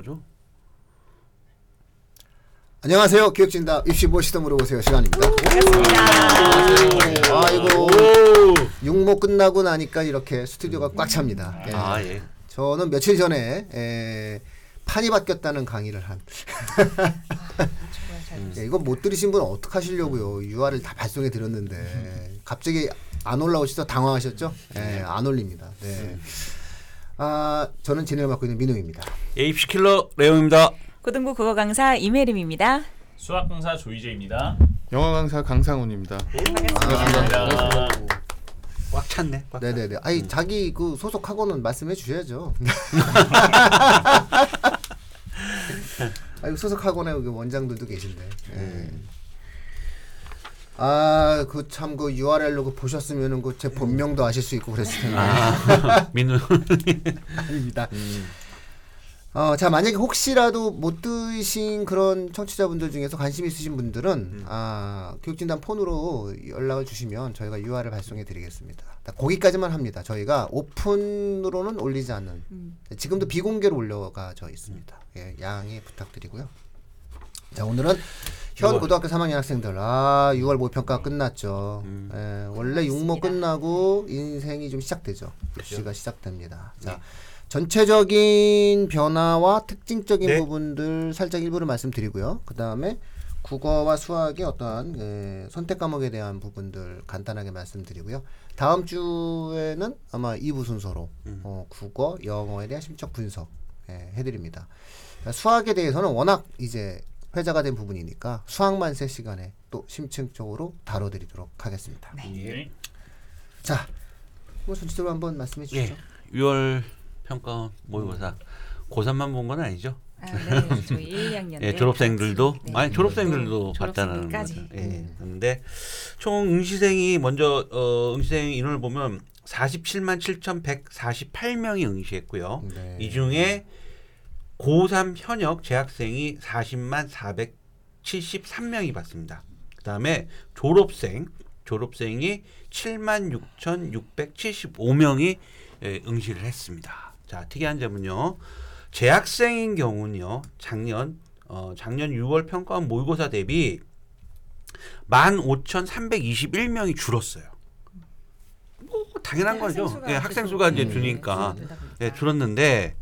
거죠? 안녕하세요. 교육진다 입시 무엇이든 물어보세요 시간입니다. 반갑습니다. 아이고 오! 육모 끝나고 나니까 이렇게 스튜디오가 꽉 찹니다. 예. 아 예. 저는 며칠 전에 에, 판이 바뀌었다는 강의를 한. 예, 이거 못 들으신 분은 어떡 하시려고요. UR을 다 발송해 드렸는데 갑자기 안 올라오셔서 당황하셨죠? 예, 안 올립니다. 네. 아, 저는 진행을 맡고 있는 민우입니다. 예, 입시 킬러 레옹입니다. 고등부 국어 강사 이메림입니다. 수학 강사 조이재입니다. 영어 강사 강상훈입니다. 반갑습니다. 꽉 찼네. 꽉 찼네. 네네네. 아니 자기 그 소속 학원은 말씀해 주셔야죠. 아유 소속 학원에 그 원장들도 계신데. 예. 아 그 참 그 URL로 그 보셨으면은 그 제 본명도 아실 수 있고 그랬을 텐데. 아, 민우. 아닙니다. 어, 자 만약에 혹시라도 못 드신 그런 청취자분들 중에서 관심 있으신 분들은 아 교육진단 폰으로 연락을 주시면 저희가 UR을 발송해 드리겠습니다. 거기까지만 합니다. 저희가 오픈으로는 올리지 않는 지금도 비공개로 올려가 져 있습니다. 예, 양해 부탁드리고요. 자 오늘은 현 유월. 고등학교 3학년 학생들 아 6월 모평가 끝났죠. 예, 원래 육모 끝나고 인생이 좀 시작되죠. 입시가 시작됩니다. 자 전체적인 변화와 특징적인 네. 부분들 살짝 일부를 말씀드리고요. 그 다음에 국어와 수학의 어떠한 예, 선택 과목에 대한 부분들 간단하게 말씀드리고요. 다음 주에는 아마 2부 순서로 어, 국어, 영어에 대한 심적 분석 예, 해드립니다. 그러니까 수학에 대해서는 워낙 이제 회자가 된 부분이니까 수학만 세 시간에 또 심층적으로 다뤄드리도록 하겠습니다. 네. 자, 뭐 전체적으로 한번 말씀해 주시죠. 예. 6월 평가 모의고사 고3만 본 건 아니죠? 아, 네, 저희 1, 2학년 예, 졸업생들도 네. 아니 졸업생들도 네, 봤다는 졸업생들까지. 거죠. 예. 그런데 총 응시생이 먼저 어, 응시생 인원을 보면 47만 7,148명이 응시했고요. 네. 이 중에 고3 현역 재학생이 40만 473명이 봤습니다. 그 다음에 졸업생 졸업생이 7만 6,675명이 예, 응시를 했습니다. 자, 특이한 점은요. 재학생인 경우는요. 작년 어, 작년 6월 평가원 모의고사 대비 15,321명이 줄었어요. 뭐 당연한 네, 거죠. 학생 수가 예, 학생 수가 이제 네, 주니까 줄어들다 보니까. 예, 줄었는데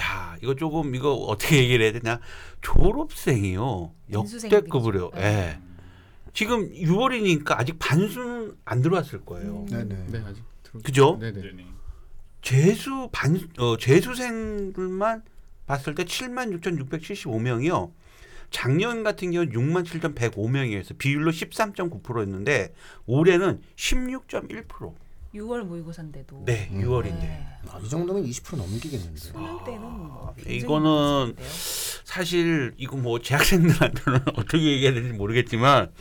야 이거 조금 이거 어떻게 얘기를 해야 되냐 졸업생이요 역대급으로 인수생들이죠. 예. 지금 6월이니까 아직 반수는 안 들어왔을 거예요. 네네. 네 아직 들어. 그죠? 네네. 네네. 재수 반 어, 재수생들만 봤을 때 7만 6,675명이요. 작년 같은 경우는 6만 7,105명이어서 비율로 13.9%였는데 올해는 16.1%. 6월 모의고사인데도 네, 6월인데. 네. 아, 이 정도면 20% 넘기겠는데. 수능 때는 뭐 굉장히 아, 이거는. 사실 이거 뭐 재학생들한테는 어떻게 얘기해야 될지 모르겠지만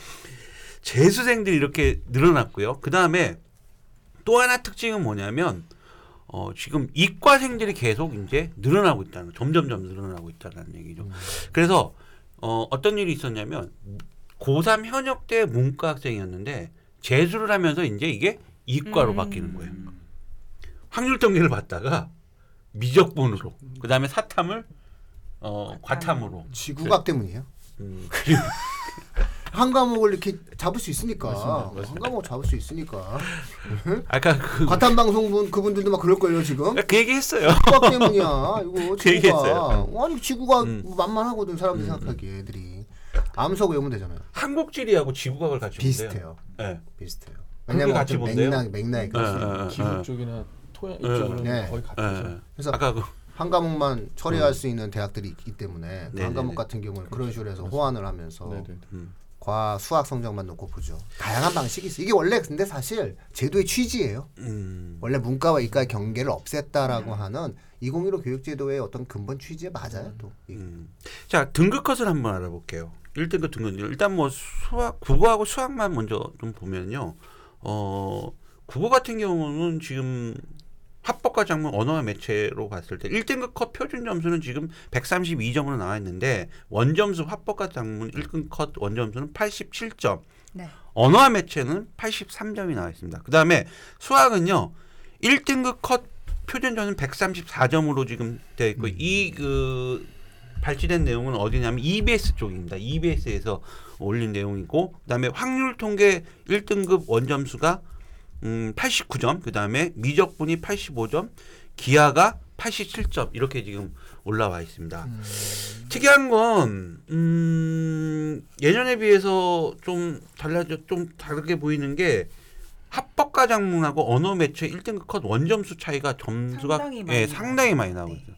재수생들이 이렇게 늘어났고요. 그 다음에 또 하나 특징은 뭐냐면 어, 지금 이과생들이 계속 이제 늘어나고 있다는 점점점 늘어나고 있다는 얘기죠. 그래서 어, 어떤 일이 있었냐면 고3 현역 때 문과 학생이었는데 재수를 하면서 이제 이게 이과로 음. 바뀌는 거예요. 확률 통계를 봤다가 미적분으로 그다음에 사탐을 어, 과탐으로 지구학 때문이에요. 음, 한 과목을 이렇게 잡을 수 있으니까 맞습니다. 맞습니다. 한 과목 잡을 수 있으니까 아까 그, 과탐 방송분 그분들도 막 그럴 걸요 지금 그 얘기했어요. 지구학 때문이야 이거 그 얘기했어요. 지구가 아니 지구가 음. 만만하거든 사람들이 생각하기에 애들이 암석 외우면 되잖아요 한국지리하고 지구과학을 같이 비슷해요 네. 비슷해요 왜냐면 같이 어떤 본대요? 맥락 맥락이 네, 있어요. 네, 네. 기후 쪽이나 토양 네. 입장은 네. 거의 같아서. 네. 그래서 아까 그 한 과목만 처리할 수 있는 대학들이 있기 때문에 그 네네네. 한 과목 같은 경우는 그런 식으로 해서 호환을 하면서 네네. 음. 과 수학 성적만 놓고 보죠 다양한 방식이 있어요 이게 원래 근데 사실 제도의 취지예요 음. 원래 문과와 이과의 경계를 없앴다라고 하는 2015 교육제도의 어떤 근본 취지에 맞아요 또. 이게. 음. 자 등급 컷을 한번 알아볼게요. 1등급 등급 일단 뭐 수학 국어하고 수학만 먼저 좀 보면요. 어 국어 같은 경우는 지금 합법과 작문 언어와 매체로 봤을 때 1등급 컷 표준 점수는 지금 132점으로 나와 있는데 원점수 합법과 작문 1등 컷 원점수는 87점. 네. 언어와 매체는 83점이 나와 있습니다. 그 다음에 수학은요, 1등급 컷 표준점은 134점으로 지금 되어 있고, 이그 발췌된 내용은 어디냐면 EBS 쪽입니다. EBS에서 올린 내용이고 그다음에 확률 통계 1등급 원점수가 음 89점, 그다음에 미적분이 85점, 기하가 87점 이렇게 지금 올라와 있습니다. 특이한 건 음, 예전에 비해서 좀 달라져 좀 다르게 보이는 게 합법과 장문하고 언어 매체 1등급 컷 원점수 차이가 점수가 상당히 많이 예, 상당히 많이 나오고 네. 있어요.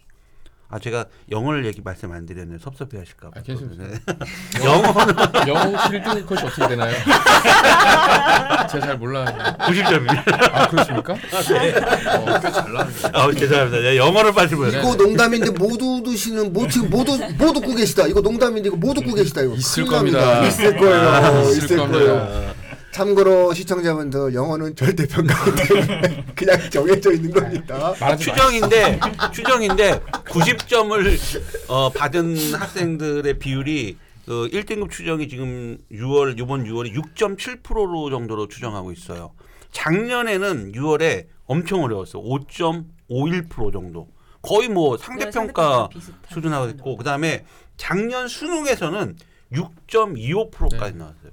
아 제가 영어를 얘기 말씀 안 드렸는데 섭섭해하실까 봐. 아, 괜찮습니다. 네. 영어는 영어 1등 컷이 어떻게 되나요? 제가 잘 몰라요. 90점입니다. 아 그렇습니까? 어, 꽤잘 나는데. 아 죄송합니다. 제가 영어를 빨리 보여. 이거 농담인데 모두 드시는 뭐 지금 모두 못 듣고 계시다. 이거 농담인데 이거 못 듣고 계시다. 이거 있을 큰일 겁니다. 납니다. 있을 거예요. 아, 있을, 있을 거예요. 참고로 시청자분들 영어는 절대 때문에 그냥 정해져 있는 겁니다. 마. 추정인데 추정인데 90점을 어, 받은 학생들의 비율이 그 1등급 추정이 지금 6월 이번 6월에 6.7%로 정도로 추정하고 있어요. 작년에는 6월에 엄청 어려웠어요. 5.51% 정도. 거의 뭐 상대 평가 비슷한 수준하고 있고 그다음에 작년 수능에서는 6.25%까지 네. 나왔어요.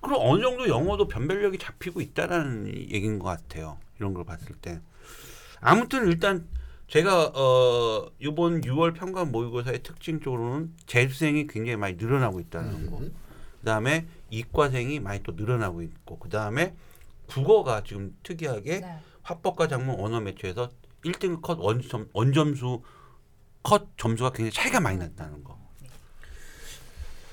그럼 어느 정도 영어도 변별력이 잡히고 있다라는 얘기인 것 같아요. 이런 걸 봤을 때. 아무튼 일단 제가 어 이번 6월 평가 모의고사의 특징적으로는 재수생이 굉장히 많이 늘어나고 있다는 거. 음. 그다음에 이과생이 많이 또 늘어나고 있고 그다음에 국어가 지금 특이하게 네. 화법과 장문 언어 매체에서 1등 컷 원점 원점수 컷 점수가 굉장히 차이가 많이 났다는 거.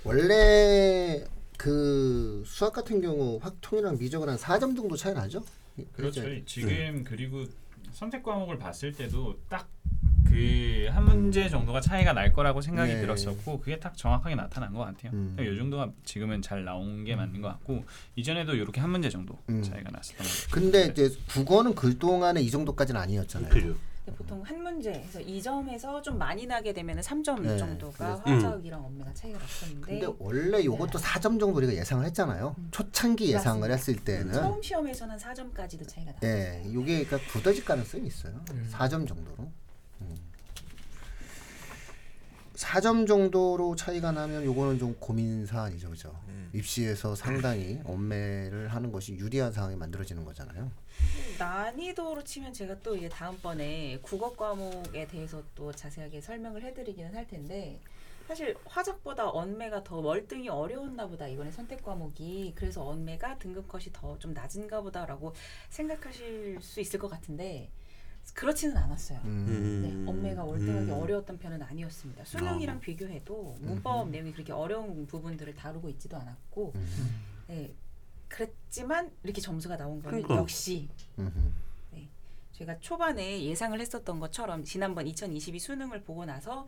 원래 그 수학 같은 경우 확통이랑 미적은 한 4점 정도 차이 나죠? 그렇죠. 그죠? 지금 그리고 선택 과목을 봤을 때도 딱 그 한 문제 정도가 차이가 날 거라고 생각이 네. 들었었고 그게 딱 정확하게 나타난 것 같아요. 음. 이 정도가 지금은 잘 나온 게 맞는 것 같고 이전에도 이렇게 한 문제 정도 음. 차이가 났었던 것 같아요. 근데 이제 국어는 그 동안에 이 정도까지는 아니었잖아요. 그죠. 보통 한 문제에서 2점에서 좀 많이 나게 되면 3점 네. 정도가 음. 화작이랑 엄매가 차이가 났었는데 근데 원래 이것도 4점 정도 우리가 예상을 했잖아요. 초창기 예상을 맞습니다. 했을 때는 처음 시험에서는 4점까지도 차이가 났어요. 예, 이게 그러니까 굳어질 가능성이 있어요. 음. 4점 정도로. 음. 4점 정도로 차이가 나면 요거는 좀 고민 사안이죠, 그죠? 입시에서 상당히 엄매를 하는 것이 유리한 상황이 만들어지는 거잖아요. 난이도로 치면 제가 또 이제 다음번에 국어 과목에 대해서 또 자세하게 설명을 해드리기는 할 텐데 사실 화작보다 언매가 더 월등히 어려웠나 보다 이번에 선택 과목이 그래서 언매가 등급 컷이 더 좀 낮은가 보다라고 생각하실 수 있을 것 같은데 그렇지는 않았어요. 음. 네, 언매가 월등하게 음. 어려웠던 편은 아니었습니다. 수능이랑 비교해도 문법 내용이 그렇게 어려운 부분들을 다루고 있지도 않았고, 음. 네, 그랬지만 이렇게 점수가 나온 거는 그러니까. 역시 음. 제가 초반에 예상을 했었던 것처럼 지난번 2022 수능을 보고 나서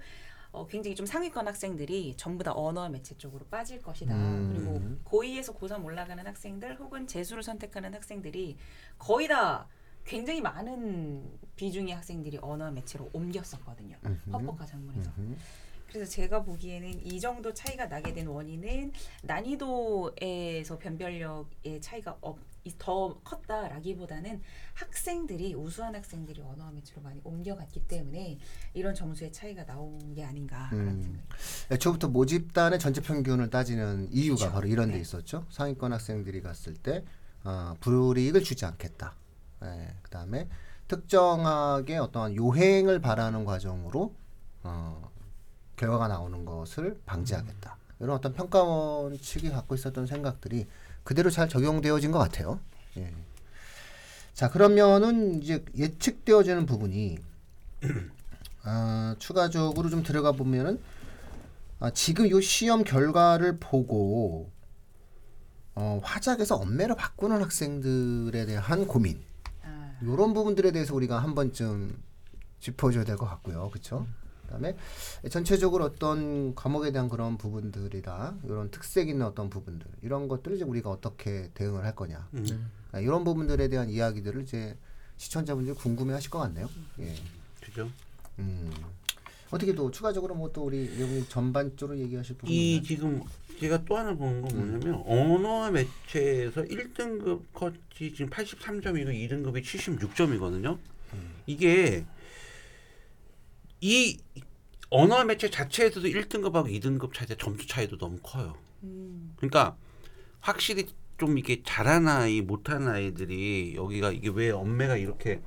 어, 굉장히 좀 상위권 학생들이 전부 다 언어 매체 쪽으로 빠질 것이다. 음. 그리고 고2에서 고3 올라가는 학생들 혹은 재수를 선택하는 학생들이 거의 다 굉장히 많은 비중의 학생들이 언어 매체로 옮겼었거든요. 헌법과 장문에서. 음. 그래서 제가 보기에는 이 정도 차이가 나게 된 원인은 난이도에서 변별력의 차이가 업, 이- 더 컸다라기보다는 학생들이 우수한 학생들이 언어 매체로 많이 옮겨갔기 때문에 이런 점수의 차이가 나온 게 아닌가라는 음. 생각이 애초부터 모집단의 전체 평균을 따지는 이유가 그렇죠. 바로 이런 데 네. 있었죠. 상위권 학생들이 갔을 때 어, 불이익을 주지 않겠다. 예, 그다음에 특정하게 어떠한 요행을 바라는 과정으로 어, 결과가 나오는 것을 방지하겠다. 이런 어떤 평가원 측이 갖고 있었던 생각들이 그대로 잘 적용되어진 것 같아요. 예. 자 그러면은 이제 예측되어지는 부분이 아, 추가적으로 좀 들어가 보면은 아, 지금 이 시험 결과를 보고 어, 화작에서 엄매로 바꾸는 학생들에 대한 고민 아, 이런 부분들에 대해서 우리가 한 번쯤 짚어줘야 될 것 같고요, 그렇죠? 그다음에 전체적으로 어떤 과목에 대한 그런 부분들이라 이런 특색 있는 어떤 부분들 이런 것들을 이제 우리가 어떻게 대응을 할 거냐 음. 아, 이런 부분들에 대한 이야기들을 이제 시청자분들이 궁금해하실 것 같네요. 예. 그죠? 음. 어떻게 또 추가적으로 뭐 또 우리 여기 전반적으로 얘기하실 부분 이? 지금 제가 또 하나 보는 건 뭐냐면 언어 매체에서 1등급 컷이 지금 83점이고 2등급이 76점이거든요. 이게 이 언어 매체 자체에서도 1등급하고 2등급 차이 점수 차이도 너무 커요. 음. 그러니까 확실히 좀 이게 잘하는 아이 못하는 아이들이 여기가 이게 왜 엄매가 이렇게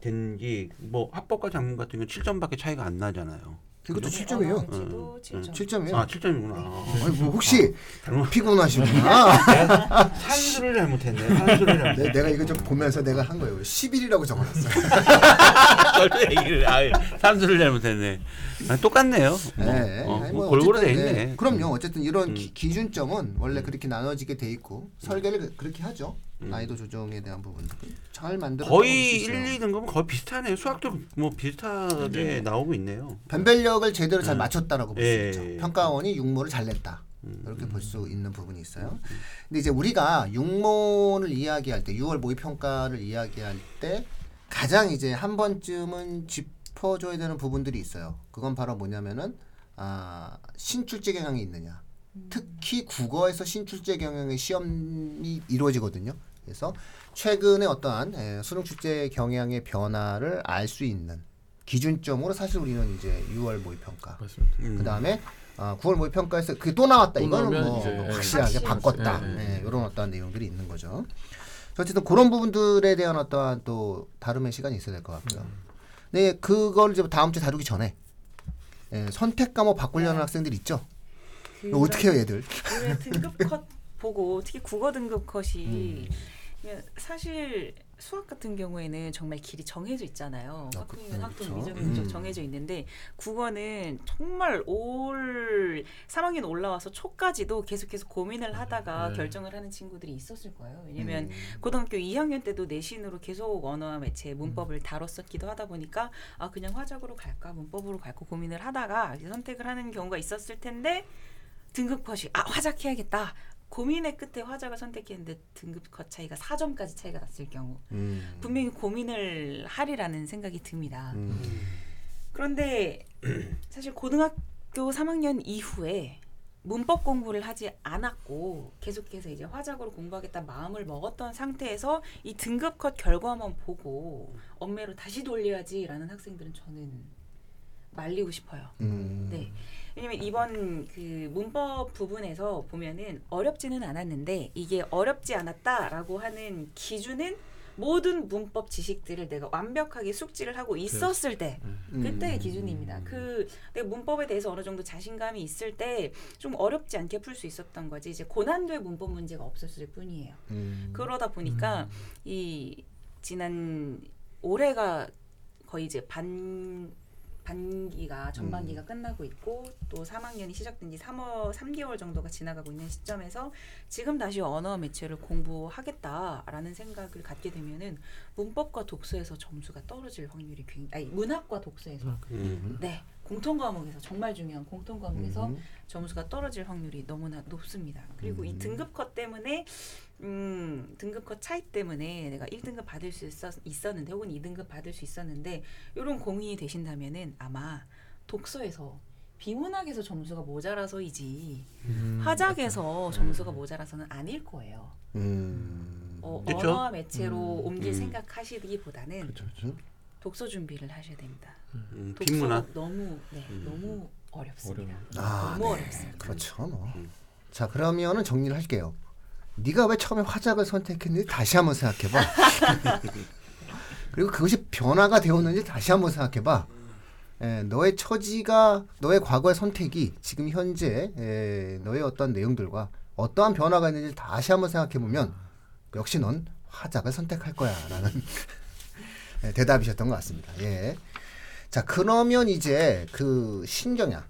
됐는지 뭐 합법과 장문 같은 경우 7점밖에 차이가 안 나잖아요. 이것도 네, 7점이에요. 언어 매체도 7점. 7점이에요. 아 7점이구나. 아니 뭐 혹시 잘못 피곤하시구나. 내가 산수를 잘못했네. 산수를 네, 잘못. 내가 이거 좀 보면서 내가 한 거예요. 11이라고 적어놨어요. 걸 얘기를 아 산수를 잘못했네. 아, 똑같네요. 뭐, 네. 어, 아니, 뭐뭐 골고루 돼 어쨌든, 있네. 네. 그럼요. 어쨌든 이런 음. 기, 기준점은 원래 그렇게 나눠지게 돼 있고 설계를 그- 그렇게 하죠. 음. 난이도 조정에 대한 부분 잘 만들어. 거의 1, 2 등급은 거의 비슷하네요. 수학도 뭐 비슷하게 나오고 있네요. 변별력을 제대로 잘 음. 맞췄다라고 볼 수 예, 있죠. 예, 예. 평가원이 육모를 잘 냈다. 음. 이렇게 볼 수 있는 부분이 있어요. 근데 이제 우리가 육모를 이야기할 때 6월 모의 평가를 이야기할 때 가장 이제 한 번쯤은 짚어줘야 되는 부분들이 있어요. 그건 바로 뭐냐면은 아, 신출제 경향이 있느냐. 특히 국어에서 신출제 경향의 시험이 이루어지거든요. 그래서 최근에 어떠한 에, 수능 출제 경향의 변화를 알 수 있는 기준점으로 사실 우리는 이제 6월 모의 평가. 맞습니다. 음. 그 다음에 아, 9월 모의 평가에서 그게 또 나왔다. 또 이거는 뭐 이제, 예. 확실하게 확실히 바꿨다. 예, 예. 예, 이런 어떠한 내용들이 있는 거죠. 어쨌든 그런 부분들에 대한 어떠한 또 다름의 시간이 있어야 될 것 같고요. 네, 그걸 이제 다음 주에 다루기 전에 예, 선택 과목 바꾸려는 학생들 있죠. 이거 어떻게 해요, 얘들? 그 등급 컷 보고 특히 국어 등급 컷이 그냥 사실 수학 같은 경우에는 정말 길이 정해져 있잖아요. 아, 그렇죠. 미적인 음. 미적 정해져 있는데 국어는 정말 올 3학년 올라와서 초까지도 계속해서 고민을 하다가 네. 결정을 하는 친구들이 있었을 거예요. 왜냐면 음. 고등학교 2학년 때도 내신으로 계속 언어와 매체 문법을 다뤘었기도 하다 보니까 아 그냥 화작으로 갈까 문법으로 갈까 고민을 하다가 선택을 하는 경우가 있었을 텐데 등급 컷이 아 화작 해야겠다 고민의 끝에 화작을 선택했는데 등급 컷 차이가 4점까지 차이가 났을 경우 음. 분명히 고민을 하리라는 생각이 듭니다. 음. 그런데 사실 고등학교 3학년 이후에 문법 공부를 하지 않았고 계속해서 이제 화작으로 공부하겠다 마음을 먹었던 상태에서 이 등급 컷 결과만 보고 엄매로 다시 돌려야지라는 학생들은 저는 말리고 싶어요. 음. 네. 왜냐면 이번 그 문법 부분에서 보면은 어렵지는 않았는데 이게 어렵지 않았다라고 하는 기준은 모든 문법 지식들을 내가 완벽하게 숙지를 하고 있었을 때 그때의 음. 기준입니다. 그 내가 문법에 대해서 어느 정도 자신감이 있을 때 좀 어렵지 않게 풀 수 있었던 거지 이제 고난도의 문법 문제가 없었을 뿐이에요. 음. 그러다 보니까 이 지난 올해가 거의 이제 반 반기가 전반기가 끝나고 있고 또 3학년이 시작된 지 3월 3개월 정도가 지나가고 있는 시점에서 지금 다시 언어 매체를 공부하겠다라는 생각을 갖게 되면은 문법과 독서에서 점수가 떨어질 확률이 굉장히 아니 문학과 독서에서. 음. 네 공통 과목에서 정말 중요한 공통 과목에서 음. 점수가 떨어질 확률이 너무나 높습니다. 그리고 이 음. 등급 컷 때문에 음, 등급 컷 차이 때문에 내가 1등급 받을 수 있었, 있었는데 혹은 2등급 받을 수 있었는데 이런 고민이 되신다면은 아마 독서에서 비문학에서 점수가 모자라서이지 음, 화작에서 점수가 모자라서는 아닐 거예요. 음. 어, 그쵸? 언어와 매체로 음, 옮길 음. 생각하시기보다는 그렇죠. 그렇죠. 독서 준비를 하셔야 됩니다. 음, 독서가 빈문학. 너무 네, 음. 너무 어렵습니다. 아, 너무 네. 어렵습니다. 그렇죠. 뭐. 음. 자, 그러면은 정리를 할게요. 네가 왜 처음에 화작을 선택했는지 다시 한번 생각해봐. 그리고 그것이 변화가 되었는지 다시 한번 생각해봐. 예, 너의 처지가 너의 과거의 선택이 지금 현재 예, 너의 어떤 내용들과 어떠한 변화가 있는지 다시 한번 생각해 보면 역시 넌 화작을 선택할 거야라는 예, 대답이셨던 것 같습니다. 예. 자 그러면 이제 그 신경향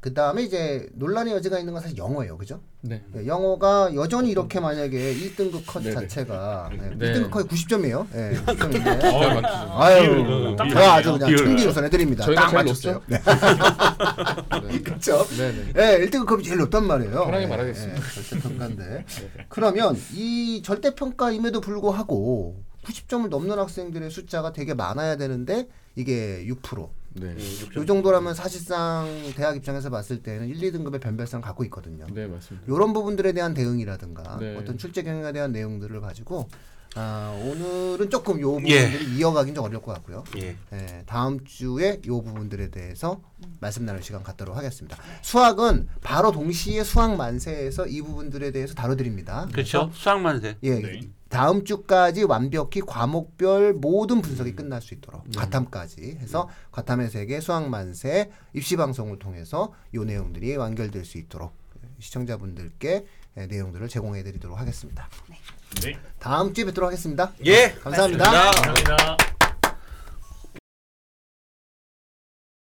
그 다음에 이제 논란의 여지가 있는 건 사실 영어예요, 그죠? 네. 예, 영어가 여전히 이렇게 만약에 1등급 컷 네네. 자체가 예, 네. 1등급 컷이 90점이에요. 예, 90점인데. 어, 많죠. 아유, 비율, 제가 아주. 그냥 천비우선 해드립니다. 저희가 딱 맞췄어요. 네, 네. 그렇죠. 네네. 예, 1등급 컵이 제일 높단 말이에요. 편하게 예, 말하겠습니다. 예, 절대 평가인데. 그러면 이 절대 평가임에도 불구하고 90점을 넘는 학생들의 숫자가 되게 많아야 되는데 이게 6%. 네. 이 정도라면 사실상 대학 입장에서 봤을 때는 1, 2등급의 변별성 갖고 있거든요. 네, 맞습니다. 이런 부분들에 대한 대응이라든가 네. 어떤 출제 경영에 대한 내용들을 가지고 아, 오늘은 조금 요 예. 부분들을 이어가긴 좀 어려울 것 같고요. 예. 예, 다음 주에 요 부분들에 대해서 말씀 나눌 시간 갖도록 하겠습니다. 수학은 바로 동시에 수학 만세에서 이 부분들에 대해서 다뤄드립니다. 그렇죠. 수학 만세. 예, 네. 다음 주까지 완벽히 과목별 모든 분석이 끝날 수 있도록 과탐까지 해서 과탐의 세계 수학 만세 입시 방송을 통해서 요 내용들이 완결될 수 있도록 시청자분들께 예, 내용들을 제공해 드리도록 하겠습니다. 네. 다음 주에 뵙도록 하겠습니다. 예. 감사합니다. 고맙습니다. 감사합니다.